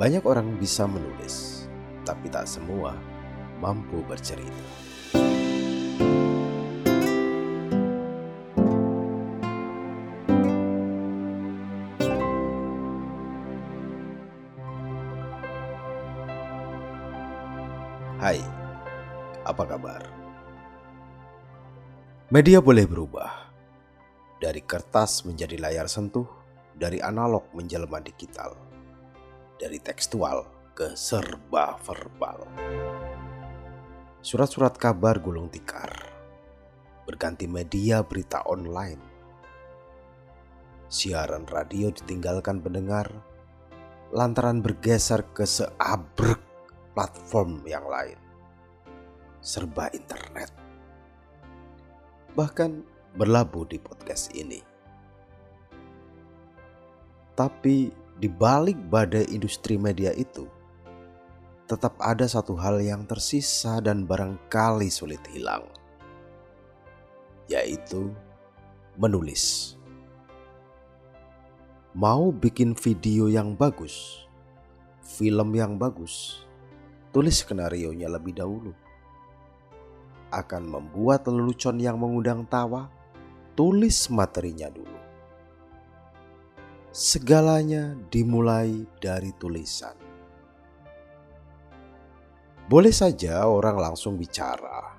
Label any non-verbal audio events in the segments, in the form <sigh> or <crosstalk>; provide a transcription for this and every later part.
Banyak orang bisa menulis, tapi tak semua mampu bercerita. Hai, apa kabar? Media boleh berubah dari kertas menjadi layar sentuh, dari analog menjelma digital dari tekstual ke serba verbal. Surat-surat kabar gulung tikar, berganti media berita online. Siaran radio ditinggalkan pendengar lantaran bergeser ke seabrek platform yang lain. Serba internet. Bahkan berlabuh di podcast ini. Tapi di balik badai industri media itu, tetap ada satu hal yang tersisa dan barangkali sulit hilang, yaitu menulis. Mau bikin video yang bagus, film yang bagus, tulis skenario-nya lebih dahulu. Akan membuat lelucon yang mengundang tawa, tulis materinya dulu segalanya dimulai dari tulisan. Boleh saja orang langsung bicara,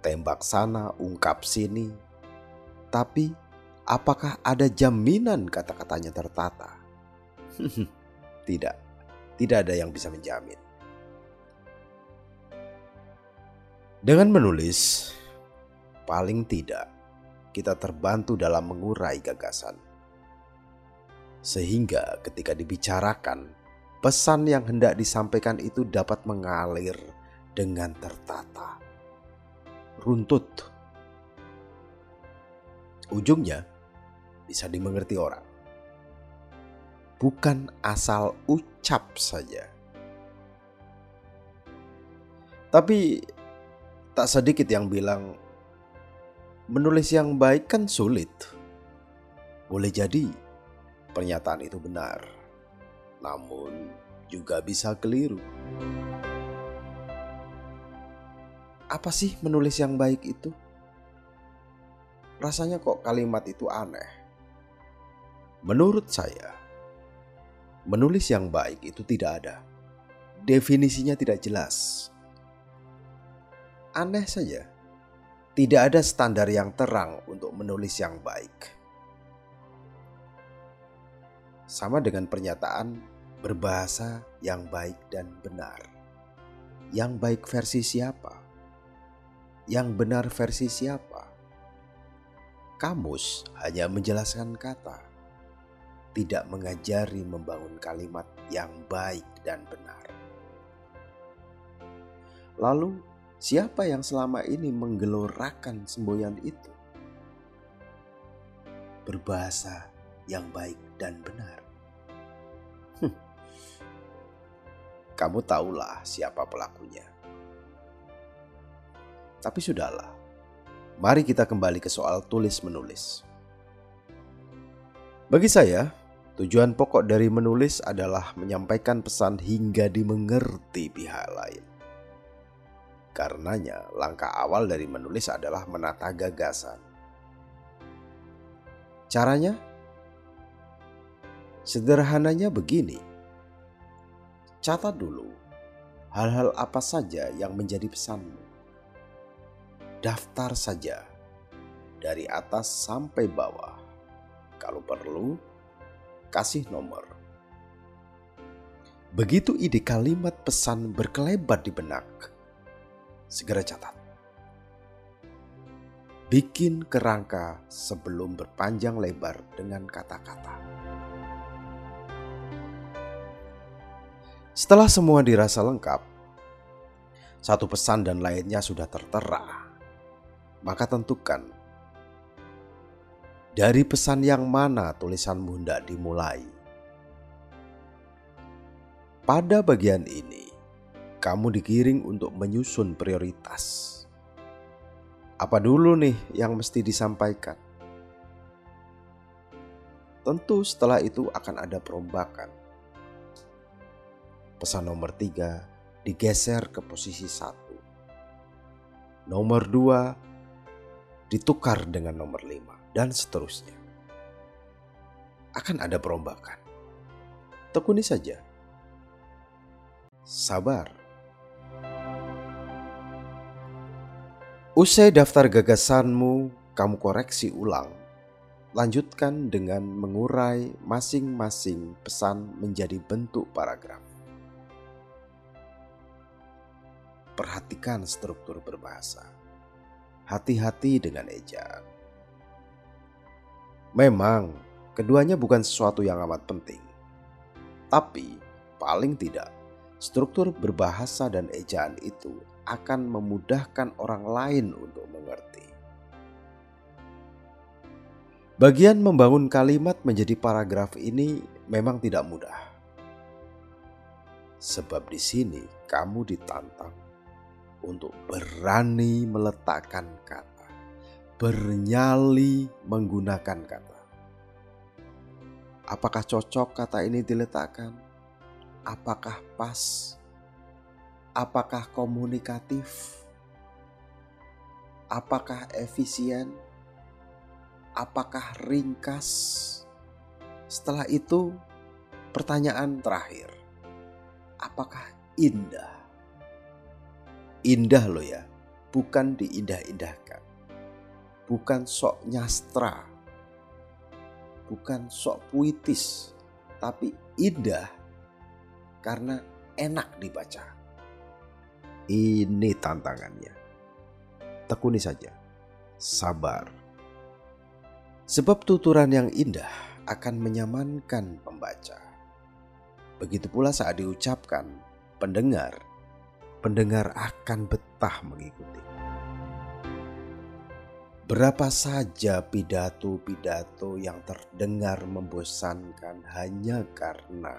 tembak sana, ungkap sini, tapi apakah ada jaminan kata-katanya tertata? <laughs> tidak, tidak ada yang bisa menjamin. Dengan menulis, paling tidak kita terbantu dalam mengurai gagasan sehingga ketika dibicarakan, pesan yang hendak disampaikan itu dapat mengalir dengan tertata. Runtut. Ujungnya bisa dimengerti orang. Bukan asal ucap saja. Tapi tak sedikit yang bilang menulis yang baik kan sulit. Boleh jadi pernyataan itu benar, namun juga bisa keliru. Apa sih menulis yang baik itu? Rasanya kok kalimat itu aneh. Menurut saya, menulis yang baik itu tidak ada. Definisinya tidak jelas. Aneh saja. Tidak ada standar yang terang untuk menulis yang baik sama dengan pernyataan berbahasa yang baik dan benar. Yang baik versi siapa? Yang benar versi siapa? Kamus hanya menjelaskan kata, tidak mengajari membangun kalimat yang baik dan benar. Lalu, siapa yang selama ini menggelorakan semboyan itu? Berbahasa yang baik dan benar. Kamu tahulah siapa pelakunya. Tapi sudahlah, mari kita kembali ke soal tulis-menulis. Bagi saya, tujuan pokok dari menulis adalah menyampaikan pesan hingga dimengerti pihak lain. Karenanya, langkah awal dari menulis adalah menata gagasan. Caranya Sederhananya begini. Catat dulu hal-hal apa saja yang menjadi pesanmu. Daftar saja dari atas sampai bawah. Kalau perlu, kasih nomor. Begitu ide kalimat pesan berkelebat di benak, segera catat. Bikin kerangka sebelum berpanjang lebar dengan kata-kata. Setelah semua dirasa lengkap, satu pesan dan lainnya sudah tertera. Maka tentukan dari pesan yang mana tulisanmu hendak dimulai. Pada bagian ini, kamu digiring untuk menyusun prioritas. Apa dulu nih yang mesti disampaikan? Tentu setelah itu akan ada perombakan pesan nomor tiga digeser ke posisi satu. Nomor dua ditukar dengan nomor lima dan seterusnya. Akan ada perombakan. Tekuni saja. Sabar. Usai daftar gagasanmu, kamu koreksi ulang. Lanjutkan dengan mengurai masing-masing pesan menjadi bentuk paragraf. Perhatikan struktur berbahasa. Hati-hati dengan ejaan. Memang, keduanya bukan sesuatu yang amat penting. Tapi, paling tidak, struktur berbahasa dan ejaan itu akan memudahkan orang lain untuk mengerti. Bagian membangun kalimat menjadi paragraf ini memang tidak mudah. Sebab di sini kamu ditantang untuk berani meletakkan kata, bernyali menggunakan kata. Apakah cocok kata ini diletakkan? Apakah pas? apakah komunikatif, apakah efisien, apakah ringkas. Setelah itu, pertanyaan terakhir, apakah indah? Indah loh ya, bukan diindah-indahkan, bukan sok nyastra, bukan sok puitis, tapi indah karena enak dibaca. Ini tantangannya. Tekuni saja. Sabar. Sebab tuturan yang indah akan menyamankan pembaca. Begitu pula saat diucapkan, pendengar, pendengar akan betah mengikuti. Berapa saja pidato-pidato yang terdengar membosankan hanya karena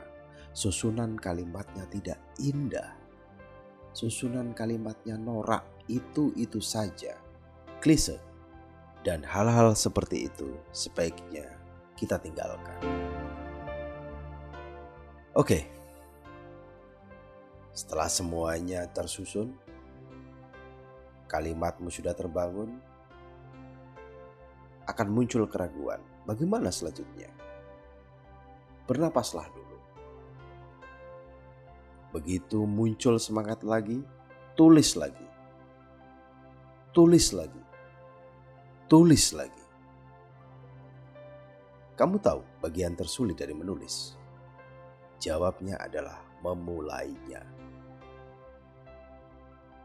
susunan kalimatnya tidak indah susunan kalimatnya norak itu-itu saja, klise, dan hal-hal seperti itu sebaiknya kita tinggalkan. Oke, setelah semuanya tersusun, kalimatmu sudah terbangun, akan muncul keraguan. Bagaimana selanjutnya? Bernapaslah dulu. Begitu muncul semangat lagi, tulis lagi. Tulis lagi. Tulis lagi. Kamu tahu bagian tersulit dari menulis? Jawabnya adalah memulainya.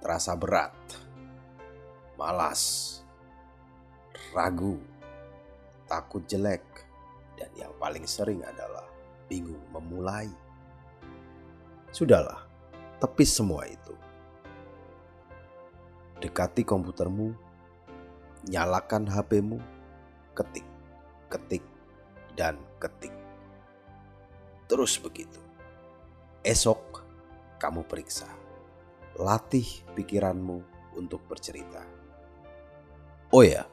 Terasa berat, malas, ragu, takut jelek, dan yang paling sering adalah bingung memulai. Sudahlah, tepis semua itu. Dekati komputermu, nyalakan HPmu, ketik, ketik, dan ketik. Terus begitu. Esok kamu periksa. Latih pikiranmu untuk bercerita. Oh ya,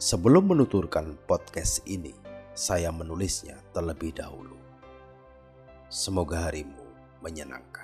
sebelum menuturkan podcast ini, saya menulisnya terlebih dahulu. Semoga harimu menyenangkan.